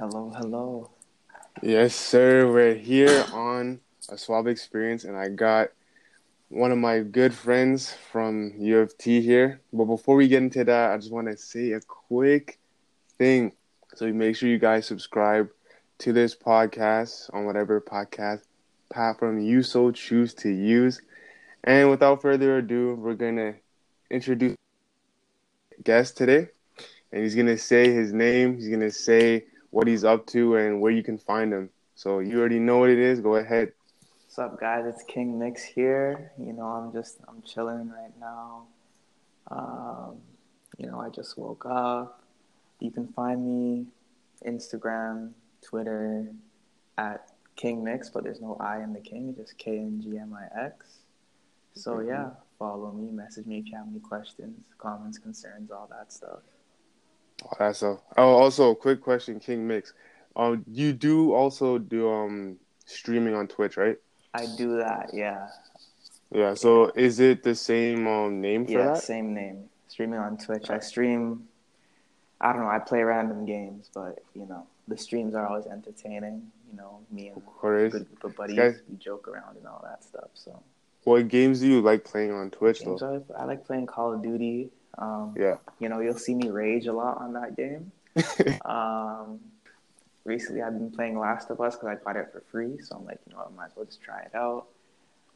Hello, hello. Yes, sir. We're here on a Swab Experience, and I got one of my good friends from U of T here. But before we get into that, I just want to say a quick thing. So make sure you guys subscribe to this podcast on whatever podcast platform you so choose to use. And without further ado, we're gonna introduce guest today, and he's gonna say his name. He's gonna say what he's up to and where you can find him. So you already know what it is. Go ahead. What's up, guys? It's King Mix here. You know, I'm just I'm chilling right now. Um, you know, I just woke up. You can find me Instagram, Twitter at King Mix, but there's no I in the King, just K N G M I X. So mm-hmm. yeah, follow me, message me if you have any questions, comments, concerns, all that stuff. All that stuff. Oh, also, quick question, King Mix. Um, you do also do um streaming on Twitch, right? I do that, yeah. Yeah. So is it the same um name for yeah, that? Yeah, same name. Streaming on Twitch. I stream. I don't know. I play random games, but you know the streams are always entertaining. You know, me and good group of buddies, guys, we joke around and all that stuff. So. What games do you like playing on Twitch games though? I, I like playing Call of Duty. Um, yeah. You know, you'll see me rage a lot on that game. um, recently, I've been playing Last of Us because I got it for free. So I'm like, you know, I might as well just try it out.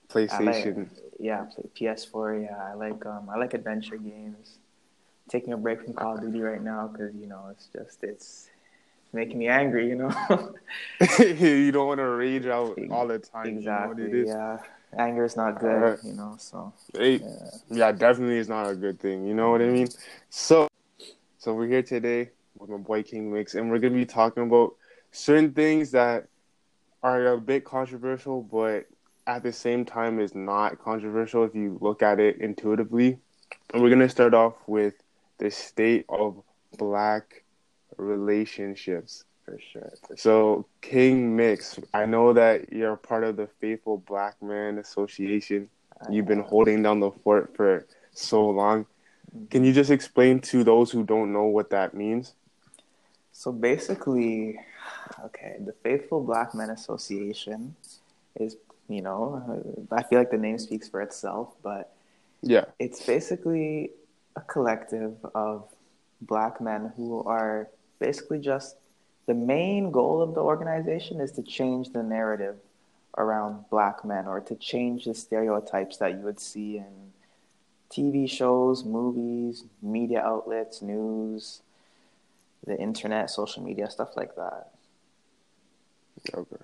PlayStation. Like, yeah, PS4. Yeah, I like um, I like adventure games. Taking a break from Call of Duty right now because you know it's just it's making me angry. You know. you don't want to rage out all the time. Exactly. You know yeah anger is not good, right. you know. So it, yeah. yeah, definitely is not a good thing. You know what I mean? So, so we're here today with my boy King Mix, and we're gonna be talking about certain things that are a bit controversial, but at the same time is not controversial if you look at it intuitively. And we're gonna start off with the state of black relationships. For sure, so, King Mix, I know that you're part of the Faithful Black Man Association. You've been holding down the fort for so long. Can you just explain to those who don't know what that means? So basically, okay, the Faithful Black Men Association is, you know, I feel like the name speaks for itself, but yeah, it's basically a collective of black men who are basically just the main goal of the organization is to change the narrative around black men or to change the stereotypes that you would see in TV shows, movies, media outlets, news, the internet, social media, stuff like that. Okay.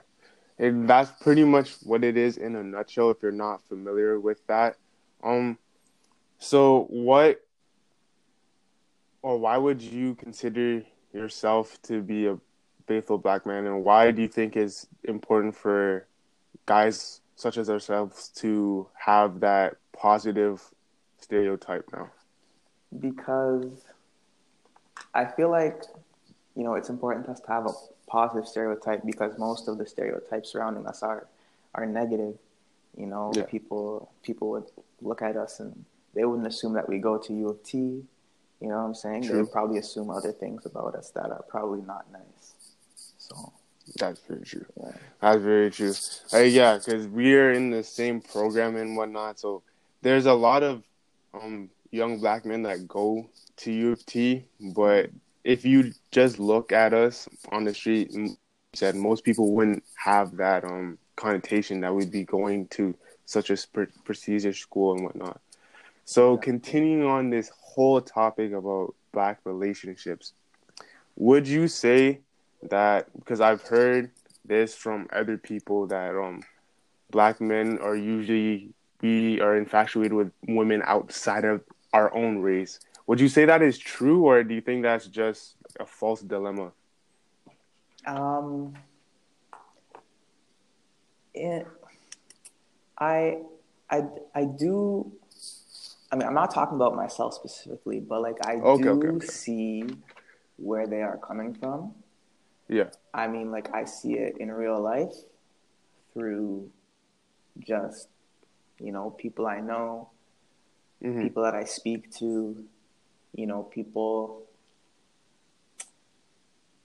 And that's pretty much what it is in a nutshell if you're not familiar with that. Um so what or why would you consider yourself to be a faithful black man, and why do you think is important for guys such as ourselves to have that positive stereotype now? Because I feel like you know it's important to us to have a positive stereotype because most of the stereotypes surrounding us are are negative. You know, yeah. people people would look at us and they wouldn't assume that we go to U of T. You know what I'm saying? True. They would probably assume other things about us that are probably not nice. So that's very true. That's very true. Uh, yeah, because we're in the same program and whatnot. So there's a lot of um, young black men that go to U of T, but if you just look at us on the street, said most people wouldn't have that um, connotation that we'd be going to such a pre- prestigious school and whatnot. So yeah. continuing on this whole topic about black relationships, would you say that because I've heard this from other people that um black men are usually we are infatuated with women outside of our own race. Would you say that is true, or do you think that's just a false dilemma? Um, it, I, I, I do. I mean, I'm not talking about myself specifically, but like I okay, do okay, okay. see where they are coming from. Yeah. I mean, like I see it in real life through just, you know, people I know, mm-hmm. people that I speak to, you know, people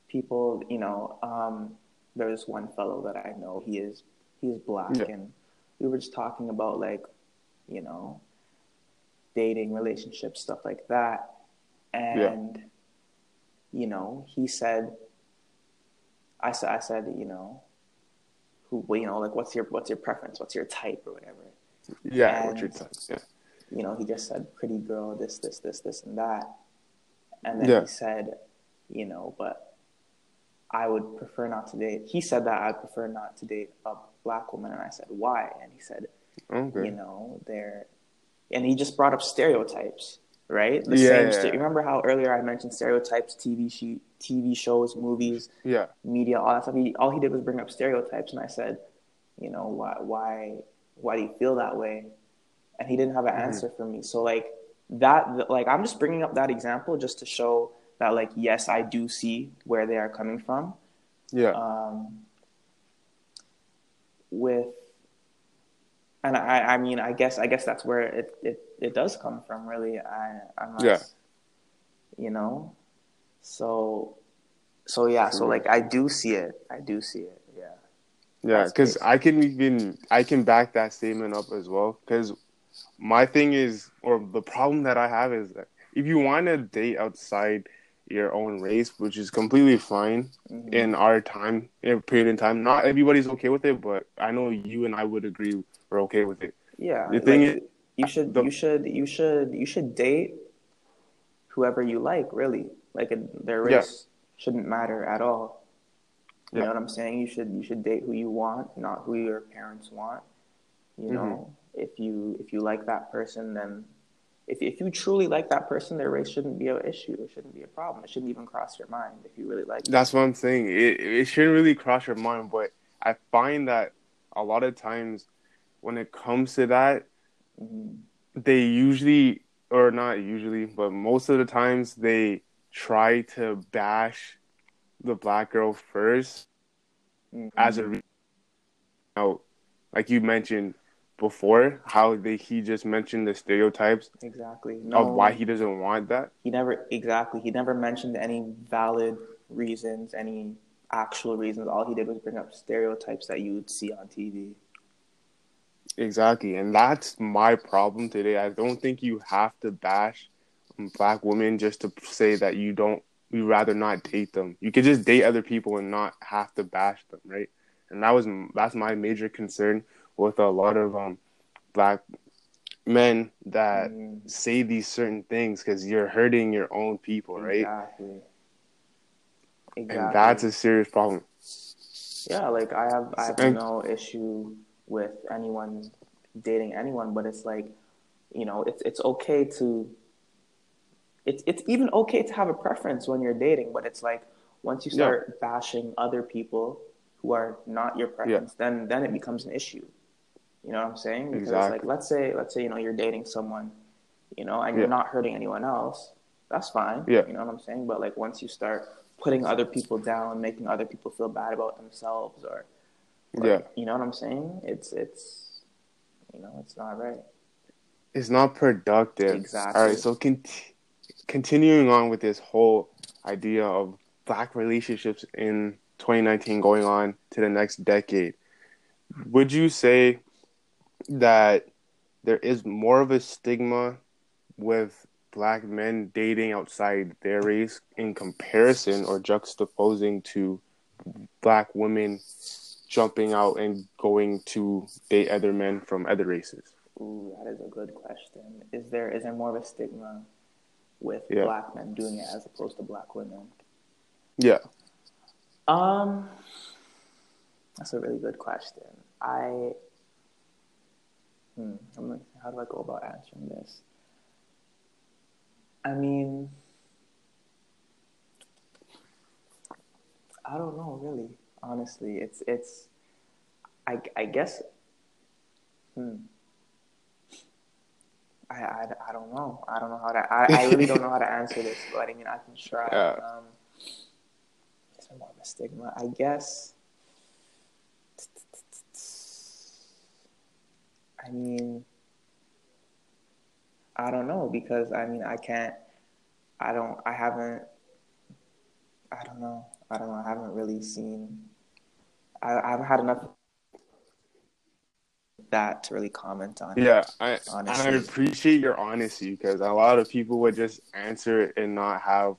people, you know, um, there's one fellow that I know. He is he's black, yeah. and we were just talking about like, you know, dating, relationships, stuff like that, and yeah. you know, he said, I said, I said, you know, who, you know, like, what's your what's your preference? What's your type or whatever? Yeah, and, what's your type? Yeah. You know, he just said, pretty girl, this, this, this, this, and that, and then yeah. he said, you know, but I would prefer not to date. He said that I'd prefer not to date a black woman, and I said why, and he said, okay. you know, they're, and he just brought up stereotypes, right? The yeah, same. Yeah, st- Remember how earlier I mentioned stereotypes, TV she- TV shows, movies, yeah, media, all that stuff. He, all he did was bring up stereotypes, and I said, you know, why, why, why do you feel that way? And he didn't have an mm-hmm. answer for me. So like that, like I'm just bringing up that example just to show that like yes i do see where they are coming from yeah um, with and i i mean i guess i guess that's where it it, it does come from really. I i'm yeah. you know? So so yeah so like i do see it. I do see it yeah. Yeah because i can even i can back that statement up as well because my thing is or the problem that i have is that if you want to date outside your own race, which is completely fine mm-hmm. in our time, in period in time. Not everybody's okay with it, but I know you and I would agree we're okay with it. Yeah. The thing like, is, you should the, you should you should you should date whoever you like. Really, like their race yeah. shouldn't matter at all. You yeah. know what I'm saying? You should you should date who you want, not who your parents want. You mm-hmm. know, if you if you like that person, then if, if you truly like that person, their race shouldn't be an issue. It shouldn't be a problem. It shouldn't even cross your mind if you really like. Them. That's what I'm saying. It it shouldn't really cross your mind, but I find that a lot of times when it comes to that, they usually or not usually, but most of the times they try to bash the black girl 1st mm-hmm. as a out, like you mentioned before how they he just mentioned the stereotypes exactly. no, of why he doesn't want that? He never exactly. He never mentioned any valid reasons any actual reasons. All he did was bring up stereotypes that you would see on tv exactly and that's my problem today i don't think you have to bash black women just to say that you don't you rather not date them you could just date other people and not have to bash them right and that was that's my major concern with a lot of um, black men that mm. say these certain things because you're hurting your own people, right? Exactly. Exactly. And that's a serious problem. Yeah, like I have I have no issue with anyone dating anyone, but it's like, you know, it's it's okay to it's it's even okay to have a preference when you're dating, but it's like once you start yeah. bashing other people who are not your preference, yeah. then then it becomes an issue. You know what I'm saying? Because exactly. like let's say let's say you know you're dating someone, you know, and yeah. you're not hurting anyone else. That's fine. Yeah. You know what I'm saying? But like once you start putting other people down, making other people feel bad about themselves or, yeah. You know what I'm saying? It's it's you know, it's not right. It's not productive. Exactly. All right, so con- continuing on with this whole idea of black relationships in 2019 going on to the next decade. Would you say that there is more of a stigma with black men dating outside their race in comparison or juxtaposing to black women jumping out and going to date other men from other races? Ooh, that is a good question. Is there is there more of a stigma with yeah. black men doing it as opposed to black women? Yeah. Um, that's a really good question. I Hmm. I'm like, how do I go about answering this? I mean, I don't know really. Honestly, it's it's. I I guess. Hmm. I, I, I don't know. I don't know how to. I, I really don't know how to answer this, but I mean, I can try. Yeah. Um, there more of a stigma? I guess I mean, I don't know because I mean I can't. I don't. I haven't. I don't know. I don't know. I haven't really seen. I, haven't had enough that to really comment on. Yeah, I and I appreciate your honesty because a lot of people would just answer it and not have.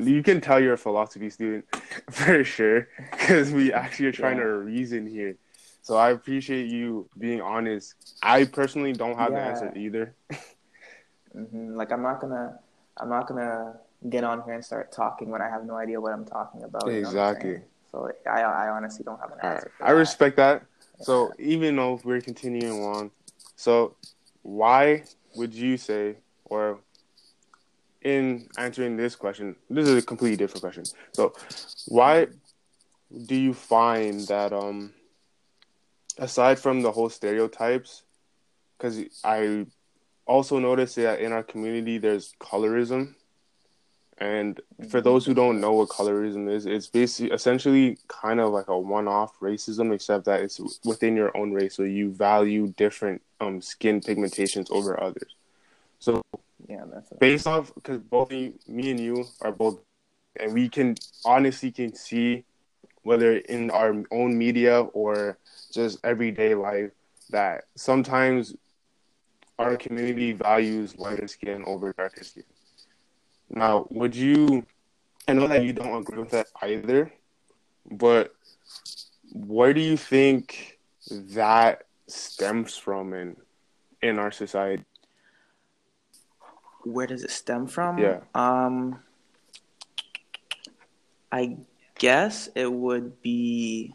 You can tell you're a philosophy student for sure because we actually are trying yeah. to reason here. So I appreciate you being honest. I personally don't have yeah. the answer either. mm-hmm. Like I'm not gonna, I'm not gonna get on here and start talking when I have no idea what I'm talking about. Exactly. So I, I honestly don't have an answer. Right. I respect that. So even though we're continuing on, so why would you say, or in answering this question, this is a completely different question. So why do you find that um aside from the whole stereotypes, because I also noticed that in our community there's colorism and for those who don't know what colorism is, it's basically essentially kind of like a one-off racism, except that it's within your own race, so you value different um, skin pigmentations over others. So yeah, that's based off because both me and you are both, and we can honestly can see whether in our own media or just everyday life that sometimes our community values lighter skin over darker skin. Now, would you? I know that you don't agree with that either, but where do you think that stems from in in our society? Where does it stem from? Yeah. Um, I guess it would be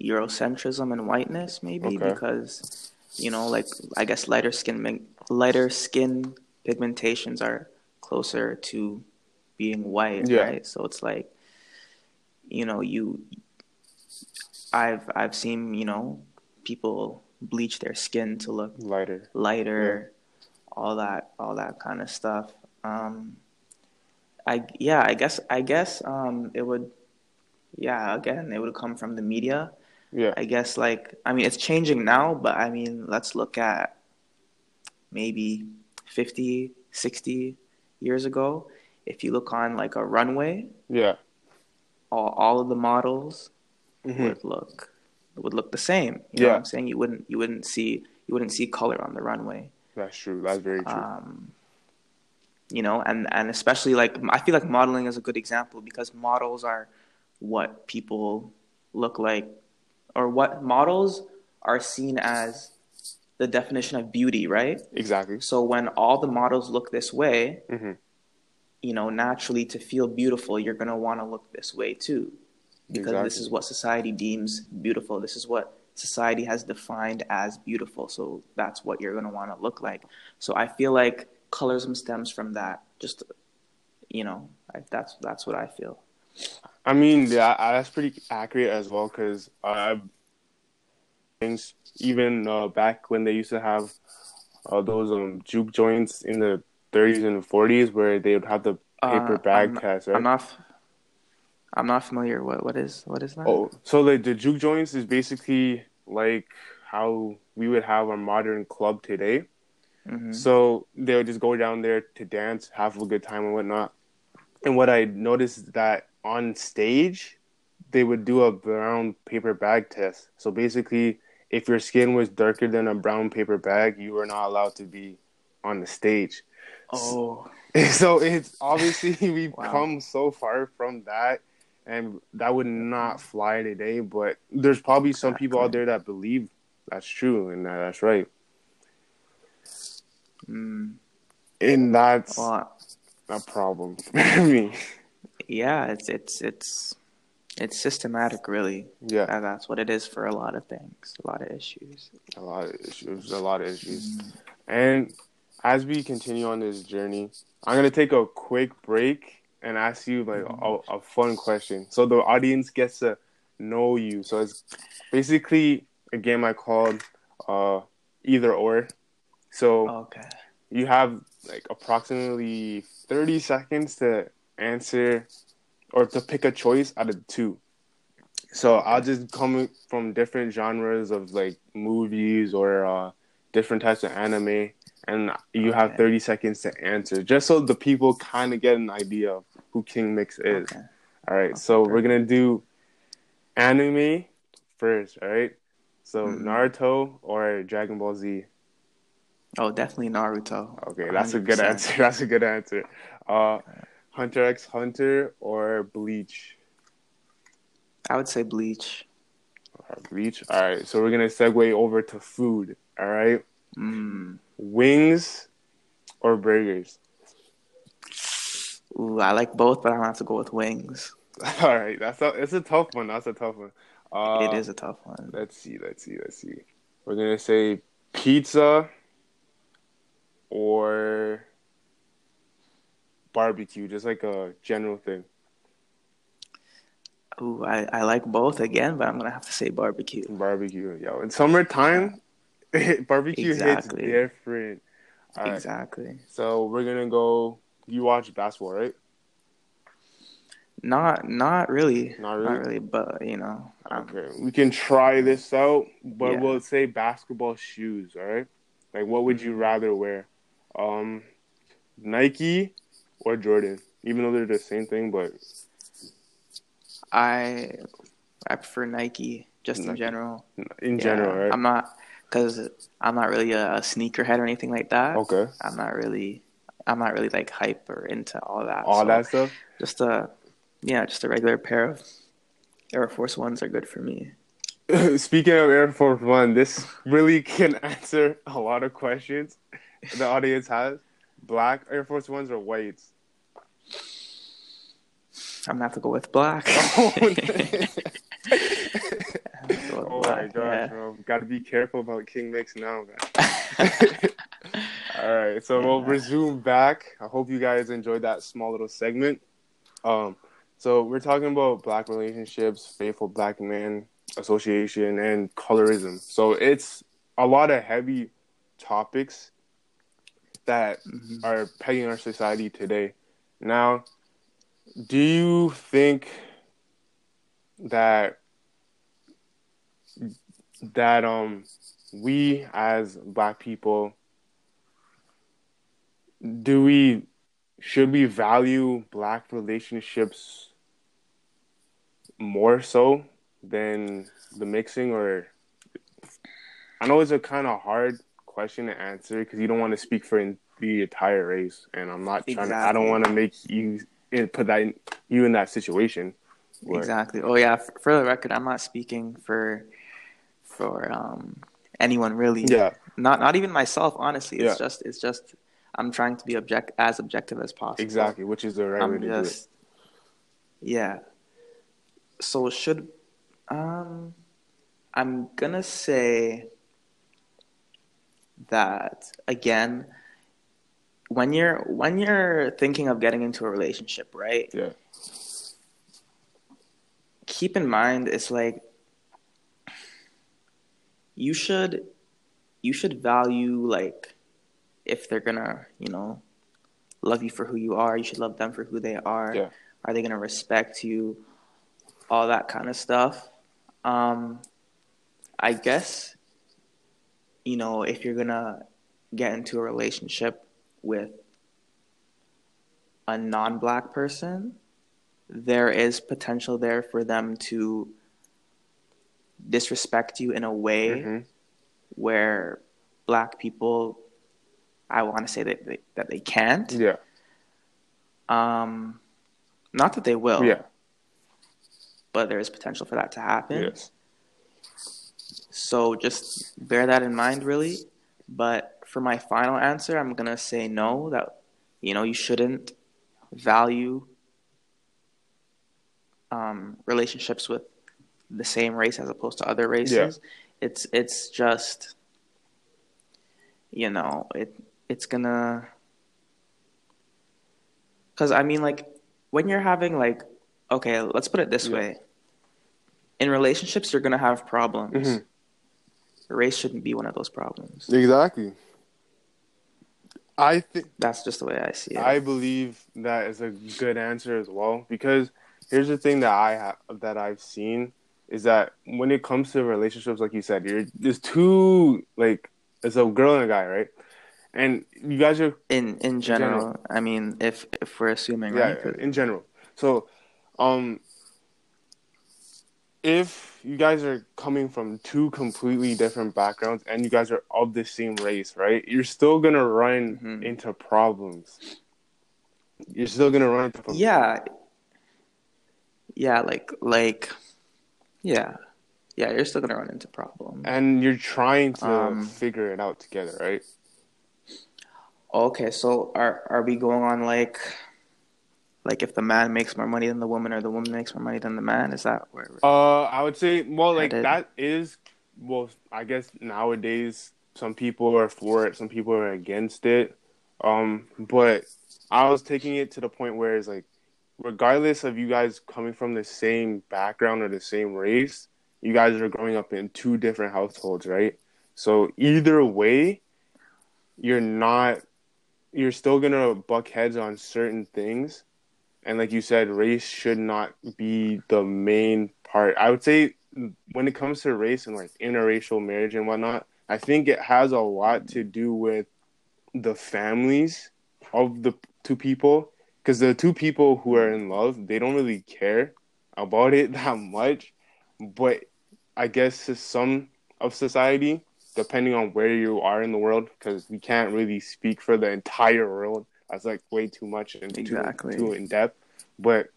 Eurocentrism and whiteness, maybe okay. because you know, like I guess lighter skin lighter skin pigmentations are closer to being white, yeah. right? So it's like, you know, you, I've I've seen you know people bleach their skin to look lighter, lighter, yeah. all that all that kind of stuff. Um, I yeah, I guess I guess um, it would, yeah, again, it would come from the media. Yeah, I guess like I mean it's changing now, but I mean let's look at maybe 50, 60 years ago, if you look on like a runway, yeah, all, all of the models mm-hmm. would look would look the same. You know yeah. I'm saying? You wouldn't you wouldn't see you wouldn't see color on the runway. That's true. That's very true. Um, you know, and and especially like I feel like modeling is a good example because models are what people look like or what models are seen as the definition of beauty, right? Exactly. So when all the models look this way, mm-hmm. you know, naturally to feel beautiful, you're going to want to look this way too. Because exactly. this is what society deems beautiful. This is what society has defined as beautiful. So that's what you're going to want to look like. So I feel like colorism stems from that. Just, you know, I, that's that's what I feel. I mean, yeah, that's pretty accurate as well. Because I've things. Even uh, back when they used to have uh, those um, juke joints in the 30s and 40s, where they would have the paper uh, bag I'm, test. Right? I'm not. I'm not familiar. What what is what is that? Oh, so the the juke joints is basically like how we would have our modern club today. Mm-hmm. So they would just go down there to dance, have a good time and whatnot. And what I noticed is that on stage, they would do a brown paper bag test. So basically, if your skin was darker than a brown paper bag, you were not allowed to be on the stage. Oh. So it's obviously we've wow. come so far from that and that would not fly today, but there's probably some people out there that believe that's true and that that's right. Mm. And that's well, a problem for me. Yeah, it's it's it's it's systematic, really. Yeah, and that's what it is for a lot of things, a lot of issues. A lot of issues, a lot of issues. Mm-hmm. And as we continue on this journey, I'm gonna take a quick break and ask you like mm-hmm. a, a fun question, so the audience gets to know you. So it's basically a game I called uh, either or. So okay. you have like approximately 30 seconds to answer or to pick a choice out of two. So I'll just come from different genres of like movies or uh, different types of anime, and you okay. have thirty seconds to answer, just so the people kind of get an idea of who King Mix is. Okay. All right, okay, so we're gonna do anime first. All right, so mm-hmm. Naruto or Dragon Ball Z. Oh, definitely Naruto. Okay, that's 100%. a good answer. That's a good answer. Uh, Hunter x Hunter or Bleach? I would say Bleach. Bleach. All right, so we're gonna segue over to food. All right. Mm. Wings or burgers? Ooh, I like both, but I'm gonna have to go with wings. All right, that's a, it's a tough one. That's a tough one. Uh, it is a tough one. Let's see. Let's see. Let's see. We're gonna say pizza or barbecue, just like a general thing. Ooh, I, I like both again, but I'm gonna have to say barbecue. Barbecue, yo. In summertime, barbecue exactly. hits different. Right. Exactly. So we're gonna go. You watch basketball, right? Not, not really. Not really. Not really, but you know. Okay, we can try this out, but yeah. we'll say basketball shoes. All right. Like, what would you mm-hmm. rather wear? Um, Nike or Jordan? Even though they're the same thing, but I I prefer Nike just in general. In yeah, general, right? I'm not because I'm not really a sneakerhead or anything like that. Okay. I'm not really I'm not really like hype or into all that. All so that stuff. Just a yeah, just a regular pair of Air Force Ones are good for me. Speaking of Air Force One, this really can answer a lot of questions the audience has. Black Air Force Ones or whites? I'm gonna have to go with black. Oh, oh black, my gosh, yeah. bro. Gotta be careful about King Mix now, man. All right, so yeah. we'll resume back. I hope you guys enjoyed that small little segment. Um, so we're talking about black relationships, faithful black man association, and colorism. So it's a lot of heavy topics that mm-hmm. are pegging our society today. Now, do you think that that um we as black people do we should we value black relationships more so than the mixing or I know it's a kind of hard question to answer because you don't want to speak for the entire race and I'm not trying exactly. to I don't want to make you put that in, you in that situation. Where... Exactly. Oh yeah. For, for, the record, I'm not speaking for for um, anyone really. Yeah. Not not even myself. Honestly, it's yeah. just it's just I'm trying to be object as objective as possible. Exactly, which is the right I'm way to just, do it. Yeah. So should um, I'm gonna say that again when you're when you're thinking of getting into a relationship, right? Yeah. Keep in mind it's like you should you should value like if they're gonna, you know, love you for who you are, you should love them for who they are. Yeah. Are they gonna respect you? All that kind of stuff. Um I guess, you know, if you're gonna get into a relationship with a non black person, there is potential there for them to disrespect you in a way mm-hmm. where black people I want to say that they, that they can't. Yeah. Um, not that they will. Yeah. But there is potential for that to happen. Yes. So just bear that in mind, really. But for my final answer, I'm gonna say no. That you know you shouldn't value um, relationships with the same race as opposed to other races. Yeah. It's it's just you know it it's gonna because I mean like when you're having like okay let's put it this yeah. way in relationships you're gonna have problems. Mm-hmm. Race shouldn't be one of those problems. Exactly. I think that's just the way I see it. I believe that is a good answer as well because here's the thing that I have that I've seen is that when it comes to relationships, like you said, you're there's two like it's a girl and a guy, right? And you guys are in in general. general. I mean, if if we're assuming, yeah, right? in general. So, um, if you guys are coming from two completely different backgrounds and you guys are of the same race, right? You're still gonna run mm-hmm. into problems. You're still gonna run into problems. Yeah. Yeah, like like yeah. Yeah, you're still gonna run into problems. And you're trying to um, figure it out together, right? Okay, so are are we going on like like if the man makes more money than the woman or the woman makes more money than the man is that where uh i would say well like headed? that is well i guess nowadays some people are for it some people are against it um but i was taking it to the point where it's like regardless of you guys coming from the same background or the same race you guys are growing up in two different households right so either way you're not you're still gonna buck heads on certain things and like you said, race should not be the main part. I would say when it comes to race and like interracial marriage and whatnot, I think it has a lot to do with the families of the two people. Because the two people who are in love, they don't really care about it that much. But I guess some of society, depending on where you are in the world, because we can't really speak for the entire world that's like way too much and exactly. too, too in depth. But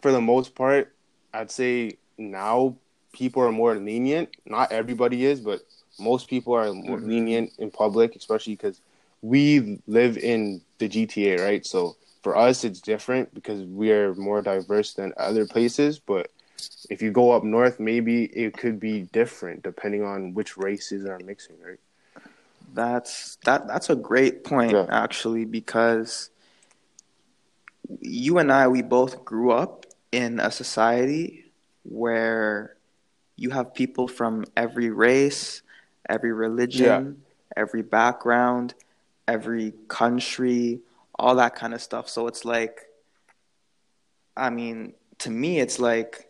for the most part, I'd say now people are more lenient. Not everybody is, but most people are more mm-hmm. lenient in public, especially because we live in the GTA, right? So for us, it's different because we are more diverse than other places. But if you go up north, maybe it could be different depending on which races are mixing, right? That's that. That's a great point, yeah. actually, because you and I, we both grew up in a society where you have people from every race, every religion, yeah. every background, every country, all that kind of stuff. So it's like, I mean, to me, it's like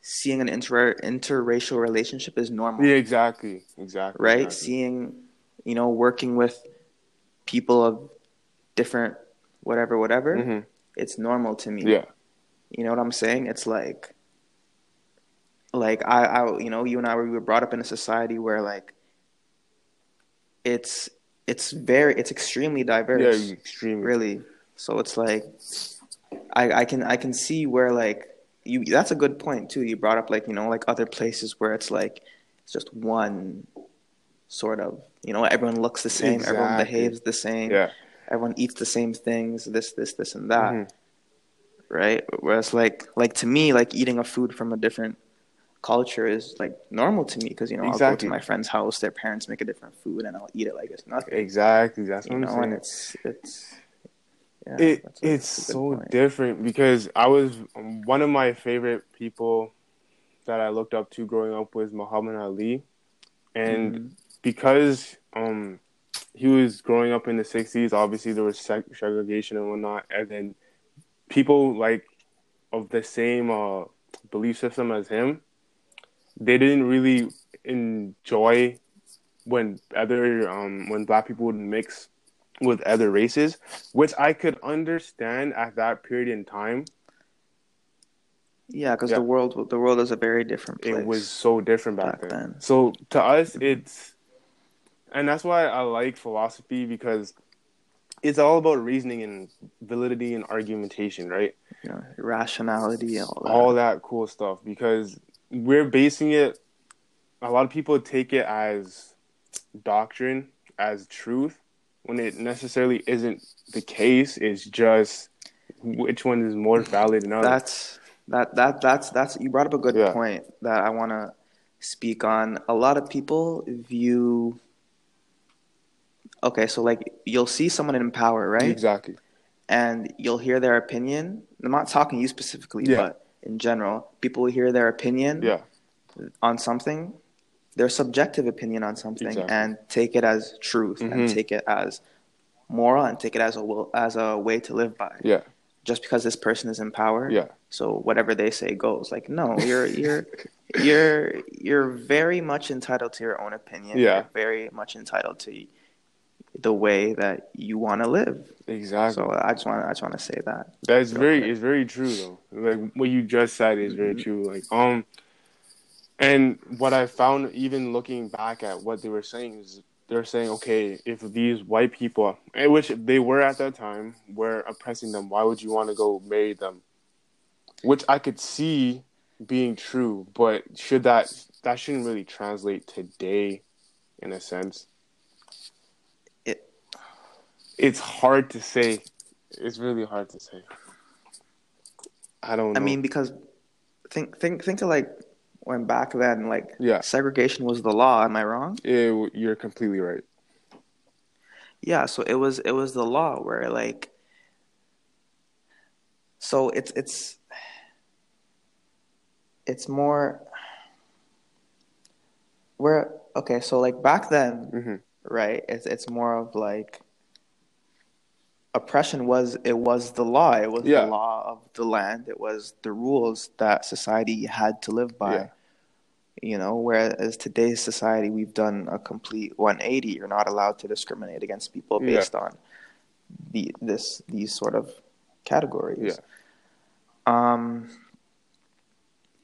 seeing an inter interracial relationship is normal. Yeah, exactly, exactly. Right, exactly. seeing, you know, working with people of different whatever, whatever, mm-hmm. it's normal to me. Yeah. You know what I'm saying? It's like, like I, I, you know, you and I we were brought up in a society where like, it's it's very it's extremely diverse. Yeah, extremely. Really. So it's like, I I can I can see where like you that's a good point too. You brought up like you know like other places where it's like it's just one sort of you know everyone looks the same, exactly. everyone behaves the same. Yeah everyone eats the same things, this, this, this, and that, mm-hmm. right? Whereas like like to me, like eating a food from a different culture is like normal to me because you know exactly. I'll go to my friend's house, their parents make a different food, and I'll eat it like it's nothing. Exactly, that's what you I'm saying. And it's it's. Yeah, it a, it's so point. different because I was um, one of my favorite people that I looked up to growing up was Muhammad Ali, and mm-hmm. Because um he was growing up in the 60s obviously there was segregation and whatnot and then people like of the same uh, belief system as him they didn't really enjoy when other um, when black people would mix with other races which i could understand at that period in time yeah because yeah. the world the world is a very different place it was so different back, back then. then so to us it's and that's why I like philosophy because it's all about reasoning and validity and argumentation, right? Yeah, rationality, all that. all that cool stuff. Because we're basing it. A lot of people take it as doctrine, as truth, when it necessarily isn't the case. It's just which one is more valid than others. That's that that that's that's you brought up a good yeah. point that I want to speak on. A lot of people view okay, so like you'll see someone in power, right? Exactly. And you'll hear their opinion. I'm not talking you specifically, yeah. but in general, people will hear their opinion yeah. on something, their subjective opinion on something, exactly. and take it as truth mm-hmm. and take it as moral and take it as a will, as a way to live by. Yeah. Just because this person is in power, yeah. So whatever they say goes. Like no, you're you're you're you're very much entitled to your own opinion. Yeah. You're very much entitled to the way that you want to live. Exactly. So I just want I just want to say that. That's very quick. it's very true though. Like what you just said is very mm-hmm. true. Like um, and what I found even looking back at what they were saying is they're saying okay if these white people which they were at that time were oppressing them why would you want to go marry them which i could see being true but should that that shouldn't really translate today in a sense it's hard to say it's really hard to say i don't know. i mean because think think think of like when back then like yeah. segregation was the law am i wrong it, you're completely right yeah so it was it was the law where like so it's it's it's more where okay so like back then mm-hmm. right it's it's more of like oppression was it was the law it was yeah. the law of the land it was the rules that society had to live by yeah. you know whereas today's society we've done a complete 180 you're not allowed to discriminate against people based yeah. on the this these sort of categories yeah. um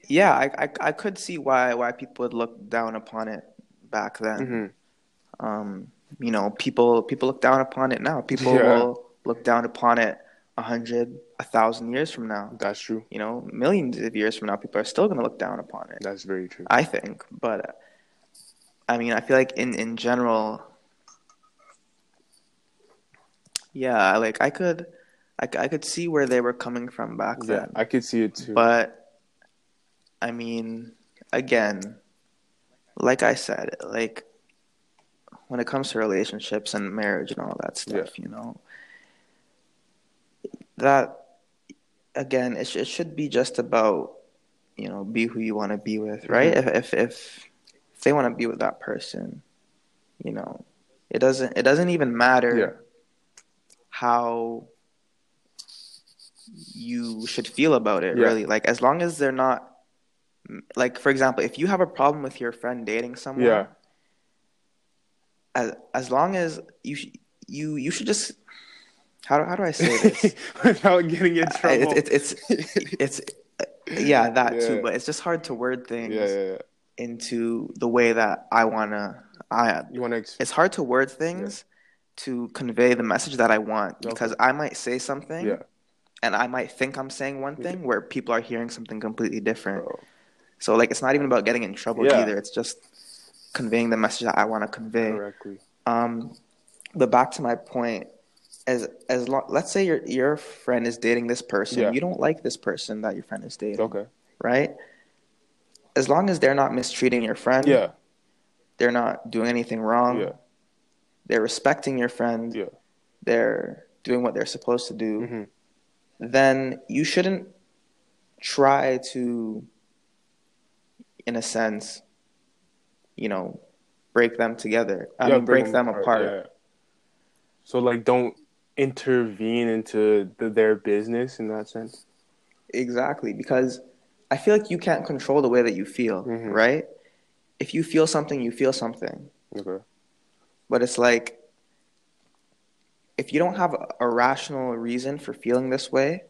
yeah I, I, I could see why why people would look down upon it back then mm-hmm. um you know people people look down upon it now people will look down upon it a hundred, a thousand years from now. That's true. You know, millions of years from now, people are still going to look down upon it. That's very true. I think, but I mean, I feel like in in general, yeah, like I could, I, I could see where they were coming from back yeah, then. I could see it too. But I mean, again, like I said, like when it comes to relationships and marriage and all that stuff, yeah. you know, that again it, sh- it should be just about you know be who you want to be with right mm-hmm. if, if if if they want to be with that person you know it doesn't it doesn't even matter yeah. how you should feel about it yeah. really like as long as they're not like for example if you have a problem with your friend dating someone yeah as as long as you you you should just how do, how do I say this without getting in trouble? It's it's it's, it's yeah that yeah. too, but it's just hard to word things yeah, yeah, into the way that I wanna. I you wanna. Ex- it's hard to word things to convey the message that I want because. I might say something, and I might think I'm saying one thing where people are hearing something completely different. Oh. So like, it's not even about getting in trouble either. It's just conveying the message that I want to convey. Correctly. Um, but back to my point as as long let's say your your friend is dating this person. Yeah. you don't like this person that your friend is dating. Okay. Right? As long as they're not mistreating your friend yeah. they're not doing anything wrong yeah. they're respecting your friend yeah. they're doing what they're supposed to do mm-hmm. then you shouldn't try to in a sense you know break them together. I yeah, mean break, break them, them, apart, apart. Yeah. So like, don't intervene into the, their business in that sense? Exactly, because I feel like you can't control the way that you feel, mm-hmm. right? If you feel something, you feel something. Okay. But it's like if you don't have a rational reason for feeling this way,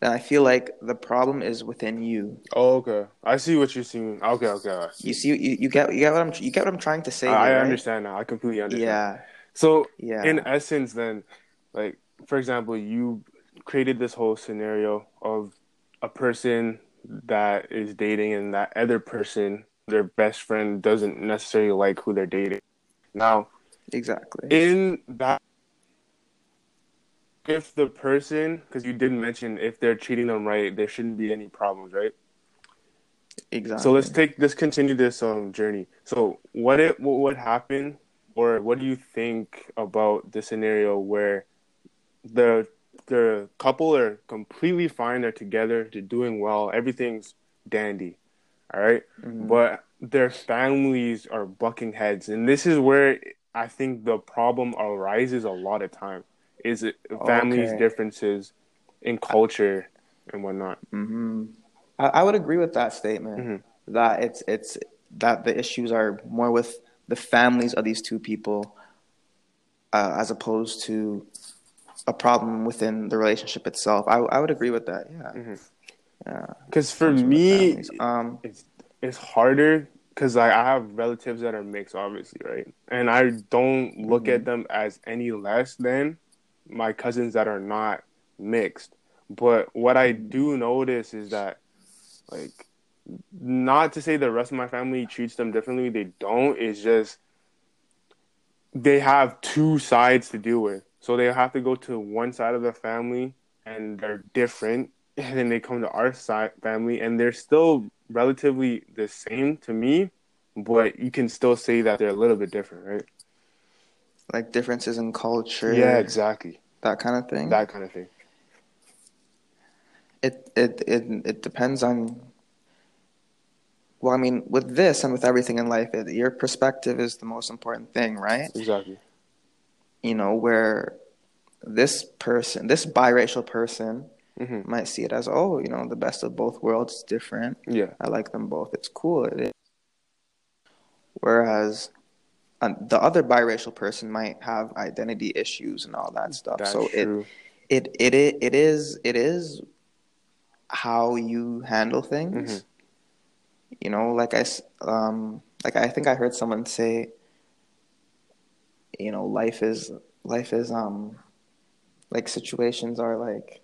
then I feel like the problem is within you. Oh, okay. I see what you're saying. Okay, okay. See. You see, you, you get you get what I'm you get what I'm trying to say. I, here, I understand now. I completely understand. Yeah. So yeah. in essence, then, like for example, you created this whole scenario of a person that is dating and that other person, their best friend, doesn't necessarily like who they're dating. Now, exactly in that if the person because you did mention if they're treating them right there shouldn't be any problems right exactly so let's take let's continue this um journey so what it what would happen or what do you think about the scenario where the the couple are completely fine, they're together, they're doing well, everything's dandy, all right? mm-hmm. but their families are bucking heads, and this is where I think the problem arises a lot of time. Is it families' okay. differences in culture and whatnot? Mm-hmm. I, I, would agree with that statement. Mm-hmm. That it's it's that the issues are more with the families of these two people uh, as opposed to a problem within the relationship itself. I I would agree with that. Yeah. Mhm. Yeah. Because for me, um, it's it's harder because like I have relatives that are mixed, obviously, right? And I don't look Mhm. at them as any less than my cousins that are not mixed. But what I do notice is that, like, not to say the rest of my family treats them differently, they don't. It's just they have two sides to deal with. So they have to go to one side of the family and they're different. And then they come to our side family and they're still relatively the same to me, but you can still say that they're a little bit different, right? like differences in culture. Yeah, exactly. That kind of thing. That kind of thing. it it it it depends on well i mean with this and with everything in life it, your perspective is the most important thing right Exactly. you know where this person this biracial person hmm might see it as oh you know the best of both worlds is different Yeah. i like them both it's cool it is. whereas uh, the other biracial person might have identity issues and all that stuff That's so it true. it it i- it is it is how you handle things. Mhm. You know, like I um like I think I heard someone say you know, life is life is um like situations are like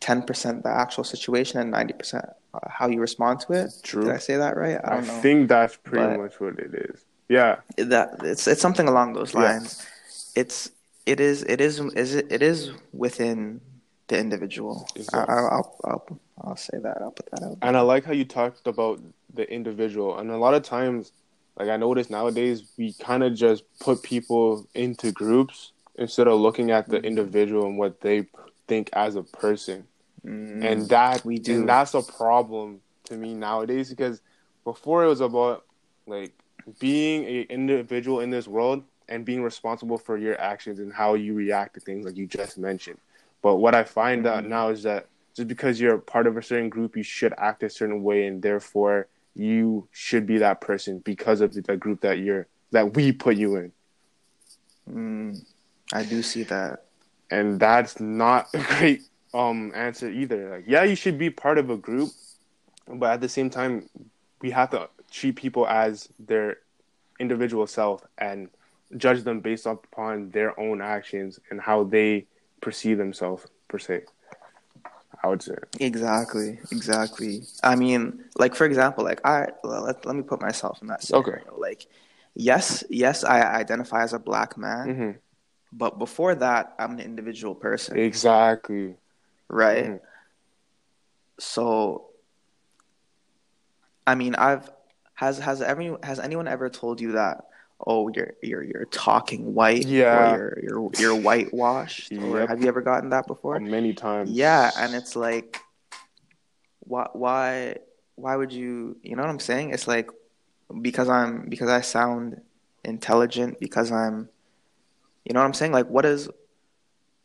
10% the actual situation and 90% how you respond to it. True. Did I say that right? I I, think that's pretty But- much what it is. Yeah. that it's it's something along those Yeah. lines. It's it is it is is it, it is within the individual. Exactly. I, I'll I'll I'll say that. I'll put that out. And I like how you talked about the individual. And a lot of times, like I notice nowadays, we kind of just put people into groups instead of looking at the Mhm. individual and what they think as a person. Mm, And that we do. and that's a problem to me nowadays because before it was about like being an individual in this world and being responsible for your actions and how you react to things like you just mentioned. But what I find out Mhm. now is that just because you're part of a certain group, you should act a certain way, and therefore you should be that person because of the group that you're that we put you in. mm, I do see that. and that's not a great um answer either. Like, yeah, you should be part of a group, but at the same time, we have to treat people as their individual self and judge them based upon their own actions and how they perceive themselves per se. I would say. Exactly, exactly. I mean, like for example, like I well, let let me put myself in that scenario. Okay. Like, yes, yes, I identify as a black man, hmm but before that, I'm an individual person, Exactly. right? Mhm. So, I mean, I've has has every has anyone ever told you that? Oh, you're you're you're talking white, Yeah. or you're you're you're whitewashed, or Yep. have you ever gotten that before? Oh, many times. Yeah, and it's like, why, why, why would you? You know what I'm saying? It's like because I'm because I sound intelligent because I'm, you know what I'm saying? Like, what is,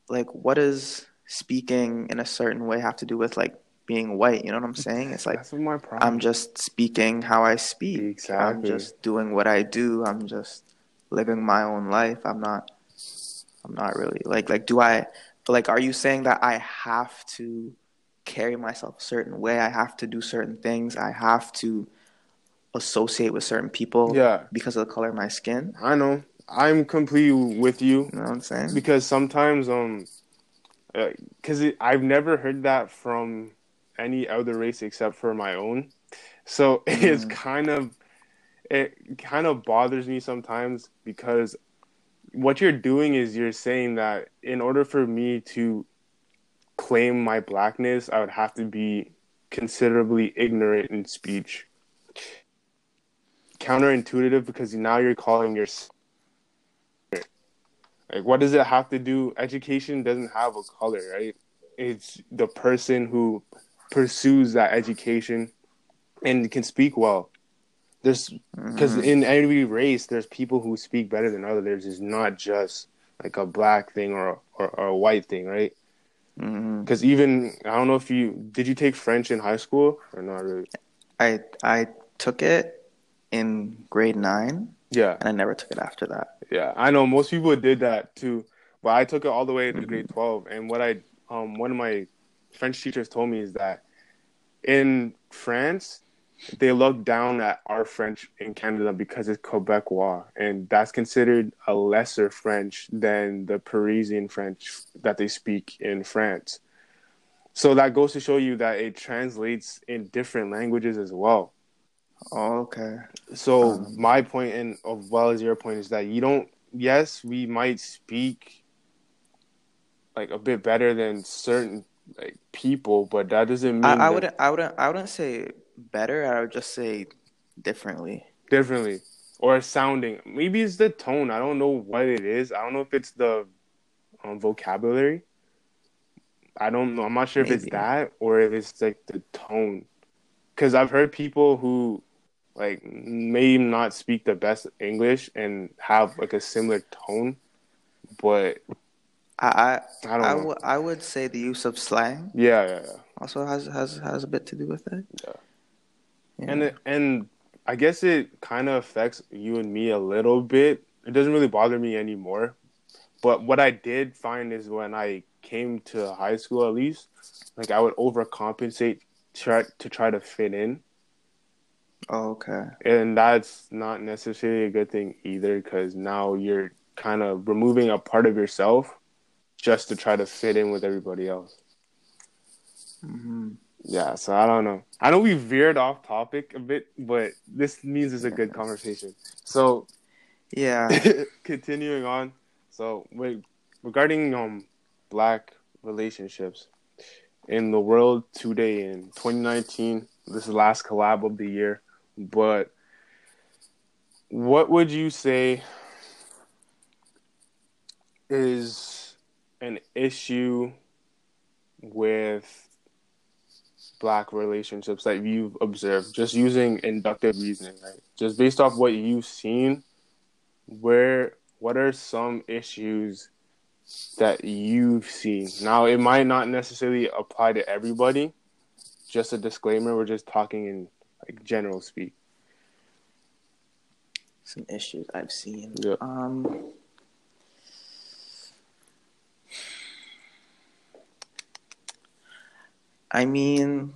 like, what does speaking in a certain way have to do with like being white? You know what I'm saying? It's like that's my problem. I'm just speaking how I speak. Exactly. I'm just doing what I do. I'm just living my own life. I'm not. I'm not really like like. Do I? Like, are you saying that I have to carry myself a certain way? I have to do certain things. I have to associate with certain people Yeah, because of the color of my skin. I know. I'm completely with you. You know what I'm saying? because sometimes um because i've never heard that from any other race except for my own so it's Mm. kind of it kind of bothers me sometimes because what you're doing is you're saying that in order for me to claim my blackness i would have to be considerably ignorant in speech counterintuitive because now you're calling yourself like, what does it have to do? Education doesn't have a color, right? It's the person who pursues that education and can speak well. There's because Mhm. in every race, there's people who speak better than others. It's not just like a black thing or or, or a white thing, right? Because even I don't know if you did you take French in high school or not really. I I took it in grade nine. Yeah. And I never took it after that. Yeah, I know most people did that too, but I took it all the way to grade twelve. And what I um one of my French teachers told me is that in France they look down at our French in Canada because it's Quebecois, and that's considered a lesser French than the Parisian French that they speak in France. So that goes to show you that it translates in different languages as well. Oh, okay. So um, my point, and as well as your point, is that you don't. Yes, we might speak like a bit better than certain like people, but that doesn't mean. I, I wouldn't. I wouldn't. I wouldn't say better. I would just say differently. Differently, or sounding. Maybe it's the tone. I don't know what it is. I don't know if it's the um, vocabulary. I don't know. I'm not sure Maybe. if it's that or if it's like the tone. Because I've heard people who like may not speak the best English and have like a similar tone, but I I I, I, w- I would say the use of slang. Yeah, yeah, yeah. Also has has has a bit to do with it. Yeah. yeah. And it, and I guess it kind of affects you and me a little bit. It doesn't really bother me anymore. But what I did find is when I came to high school, at least, like I would overcompensate try to try to fit in. Oh, okay. And that's not necessarily a good thing either, because now you're kind of removing a part of yourself just to try to fit in with everybody else. Mm-hmm. Yeah, so I don't know. I know we veered off topic a bit, but this means it's a good conversation. So, yeah, continuing on. So, wait, regarding um black relationships in the world today in 2019, this is the last collab of the year, but what would you say is an issue with black relationships that you've observed just using inductive reasoning right? Just based off what you've seen where what are some issues that you've seen? Now it might not necessarily apply to everybody. Just a disclaimer we're just talking in like general speak. Some issues i've seen. Yeah. um I mean,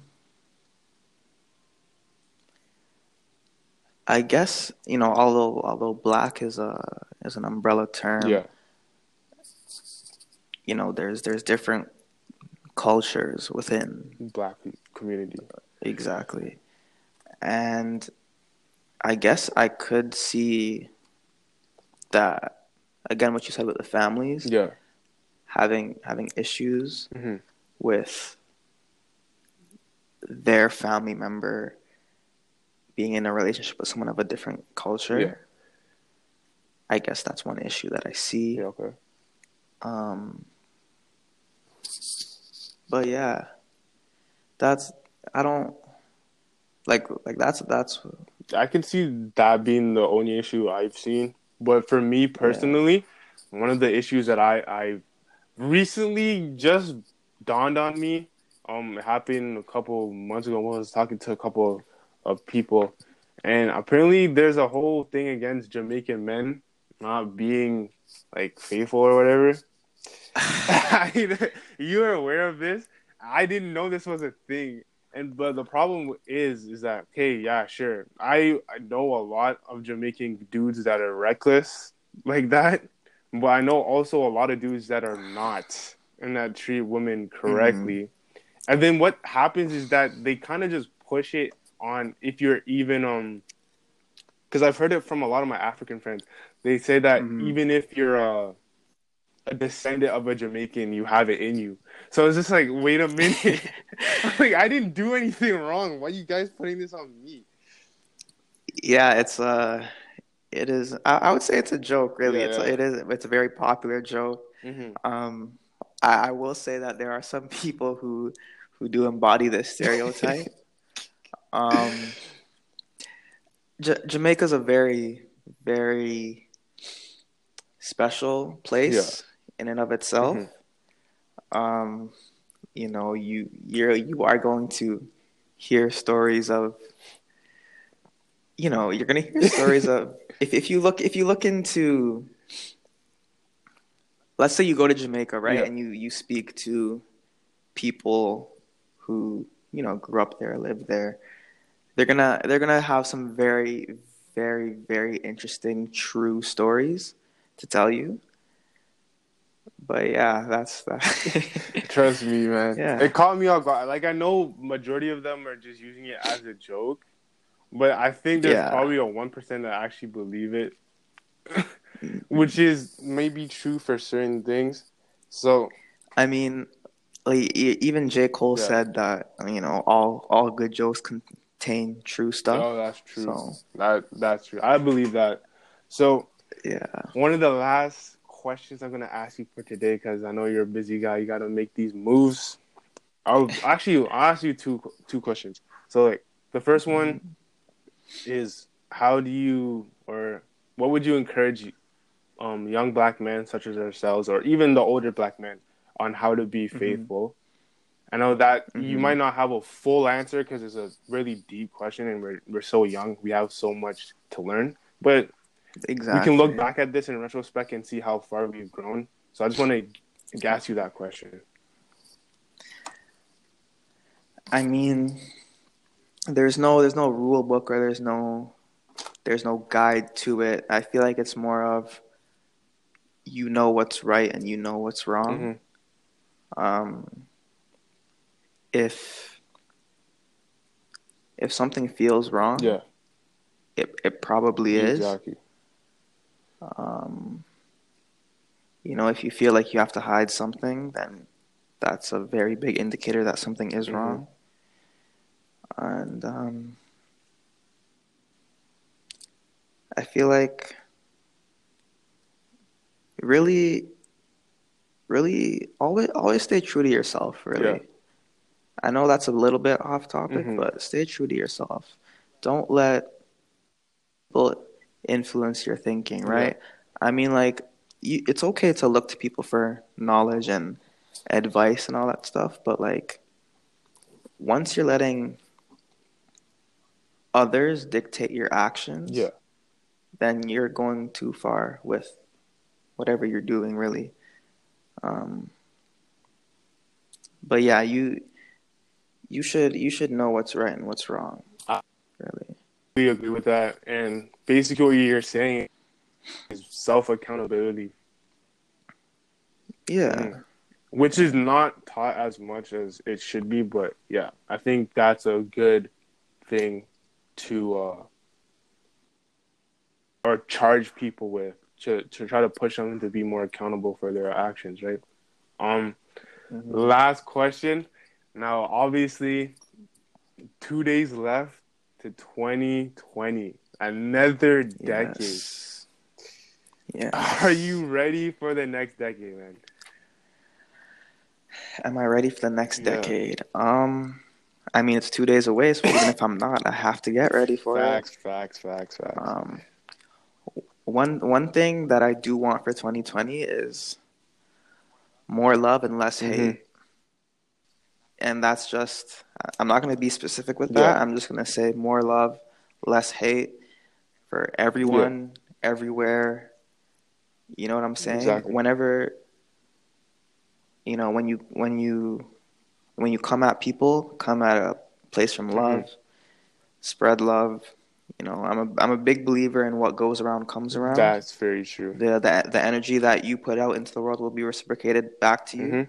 I guess you know, although although black is a is an umbrella term. Yeah. You know, there's there's different cultures within black community. Exactly, and I guess I could see that again. What you said about the families. Yeah. Having having issues mm-hmm. with their family member being in a relationship with someone of a different culture. Yeah. I guess that's one issue that I see. Yeah, okay. Um, but yeah, that's I don't like like that's that's. I can see that being the only issue I've seen, but for me personally, yeah. one of the issues that I I recently just dawned on me um it happened a couple months ago. I was talking to a couple of people, and apparently there's a whole thing against Jamaican men not being like faithful or whatever. You're aware of this? I didn't know this was a thing. And but the problem is is that okay, yeah, sure. I I know a lot of Jamaican dudes that are reckless like that, but I know also a lot of dudes that are not and that treat women correctly. Mm-hmm. And then what happens is that they kind of just push it on if you're even um because I've heard it from a lot of my African friends. They say that mm-hmm. even if you're a, a descendant of a Jamaican, you have it in you. So it's just like, wait a minute. like I didn't do anything wrong. Why are you guys putting this on me? Yeah, it's uh it is I, I would say it's a joke, really. Yeah, it's yeah. it is it's a very popular joke. Mm-hmm. Um I, I will say that there are some people who who do embody this stereotype. um, J- Jamaica's a very, very special place yeah. in and of itself. Mm-hmm. Um, you know, you you're you are going to hear stories of, you know, you're going to hear stories of if if you look if you look into let's say you go to Jamaica, right? Yeah. And you you speak to people who, you know, grew up there, lived there. They're going to they're to have some very very very interesting true stories to tell you. But yeah, that's that. Trust me, man. Yeah. It caught me off guard. Like I know majority of them are just using it as a joke, but I think there's Yeah. probably a one percent that actually believe it, which is maybe true for certain things. So I mean, like even J. Cole Yeah. said that you know all all good jokes contain true stuff. oh, that's true. So That that's true. I believe that. So yeah, one of the last questions I'm gonna ask you for today, because I know you're a busy guy, you gotta make these moves. I'll actually I'll ask you two two questions. So like the first one mm-hmm. is how do you or what would you encourage um young black men such as ourselves or even the older black men on how to be faithful? I know that you Mhm. might not have a full answer because it's a really deep question and we're we're so young. We have so much to learn. But exactly. we can look back at this in retrospect and see how far we've grown. So I just want to ask you that question. I mean, there's no there's no rule book or there's no there's no guide to it. I feel like it's more of you know what's right and you know what's wrong. Mhm. Um, if if something feels wrong, Yeah, it it probably is. exactly. Um, you know, if you feel like you have to hide something, then that's a very big indicator that something is Mhm. wrong. And um, I feel like really, really always always stay true to yourself. Really, Yeah. I know that's a little bit off topic, Mhm. but stay true to yourself. Don't let people influence your thinking. Right? I mean, like you, it's okay to look to people for knowledge and advice and all that stuff, but like once you're letting others dictate your actions, Yeah, then you're going too far with whatever you're doing, really. Um, but yeah, you you should you should know what's right and what's wrong. Really. we agree with that. And basically, what you're saying is self accountability, Yeah. Mm. which is not taught as much as it should be. But yeah, I think that's a good thing to uh, or charge people with to to try to push them to be more accountable for their actions, right? Um, Mhm. last question. Now, obviously, two days left to 2020, another decade. Yes. Yeah. Are you ready for the next decade, man? Am I ready for the next Yeah. decade? Um, I mean, it's two days away, so even if I'm not, I have to get ready for Facts, it. Facts, facts, facts, facts. Um, one one thing that I do want for 2020 is more love and less Mhm. hate. And that's just I'm not going to be specific with that. Yeah. I'm just going to say more love, less hate for everyone, everywhere. You know what I'm saying? Exactly. Whenever you know, when you when you when you come at people, come at a place from love, spread love. You know, I'm a I'm a big believer in what goes around comes around. That's very true. the the the energy that you put out into the world will be reciprocated back to you. Mhm.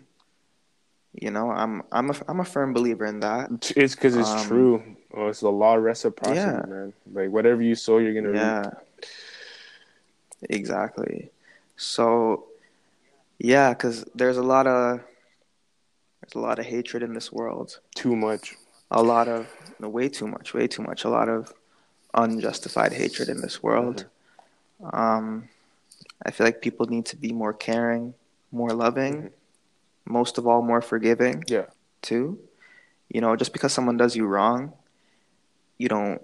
You know, I'm I'm a I'm a firm believer in that. It's because it's Um, true. Oh, it's the law of reciprocity, Yeah. man. Like whatever you sow, you're gonna reap. Yeah. Exactly. So yeah, cuz there's a lot of there's a lot of hatred in this world. Too much. A lot of no, way too much, way too much. A lot of unjustified hatred in this world. Um I feel like people need to be more caring, more loving, most of all more forgiving. Yeah. too. You know, just because someone does you wrong, you don't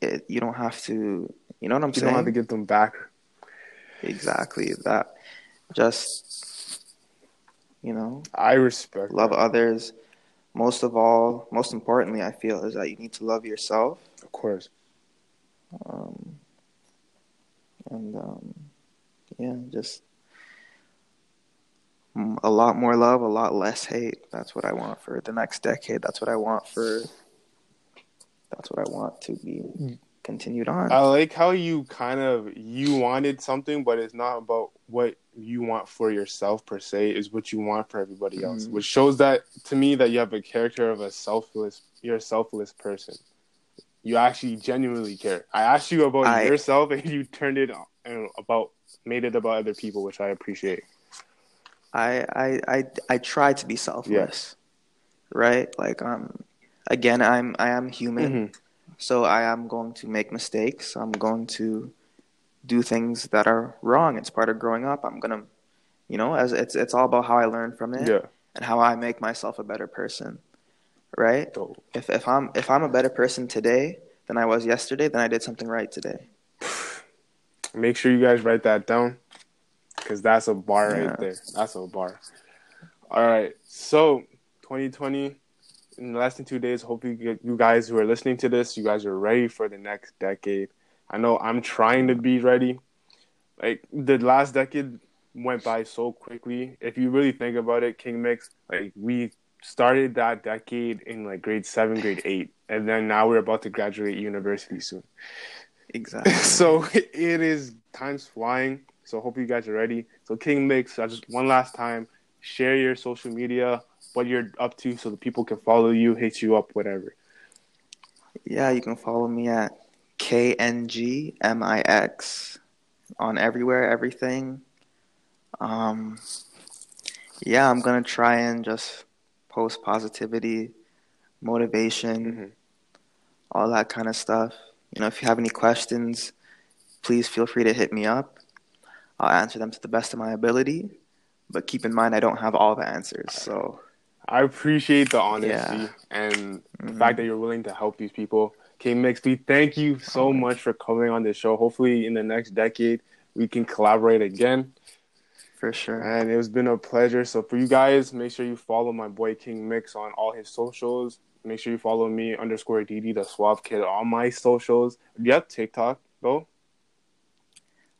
it, you don't have to. You know what I'm You saying? You don't have to get them back. exactly that. Just you know, I respect. love that. others. Most of all, most importantly, I feel is that you need to love yourself. Of course. Um, and um, yeah, just a lot more love, a lot less hate. That's what I want for the next decade. That's what I want for. That's what I want to be continued on. I like how you kind of you wanted something, but it's not about what you want for yourself per se. Is what you want for everybody else, mm-hmm. which shows that to me that you have a character of a selfless. You're a selfless person. You actually genuinely care. I asked you about I, yourself, and you turned it about made it about other people, which I appreciate. I I I I try to be selfless, right? Like um, again, I'm I am human, mm-hmm. so I am going to make mistakes. I'm going to do things that are wrong. It's part of growing up. I'm gonna, you know, as it's it's all about how I learn from it yeah. and how I make myself a better person, right? If if I'm if I'm a better person today than I was yesterday, then I did something right today. Make sure you guys write that down because that's a bar yeah. right there. That's a bar. All right, so 2020 in less than two days. Hopefully, you guys who are listening to this, you guys are ready for the next decade. I know I'm trying to be ready. Like the last decade went by so quickly. If you really think about it, King Mix, like we started that decade in like grade seven, grade eight, and then now we're about to graduate university soon. Exactly. so it is time's flying. So hope you guys are ready. So King Mix, I just one last time, share your social media, what you're up to, so the people can follow you, hit you up, whatever. Yeah, you can follow me at KNGMIX on everywhere, everything. Um, yeah, I'm gonna try and just post positivity, motivation, mm-hmm. all that kind of stuff. You know, if you have any questions, please feel free to hit me up. I'll answer them to the best of my ability. But keep in mind, I don't have all the answers. So I appreciate the honesty yeah. and mm-hmm. the fact that you're willing to help these people. King Mix, we thank you so much for coming on this show. Hopefully, in the next decade, we can collaborate again. For sure. And it's been a pleasure. So, for you guys, make sure you follow my boy King Mix on all his socials. Make sure you follow me underscore DD the Suave Kid on my socials. Do you have TikTok though?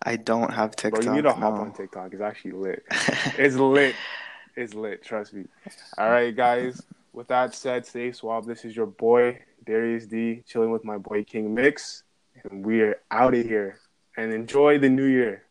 I don't have TikTok. Bro, you need to hop on TikTok. It's actually lit. it's lit. It's lit. Trust me. All right, guys. With that said, stay suave. This is your boy Darius D, chilling with my boy King Mix, and we're out of here. And enjoy the new year.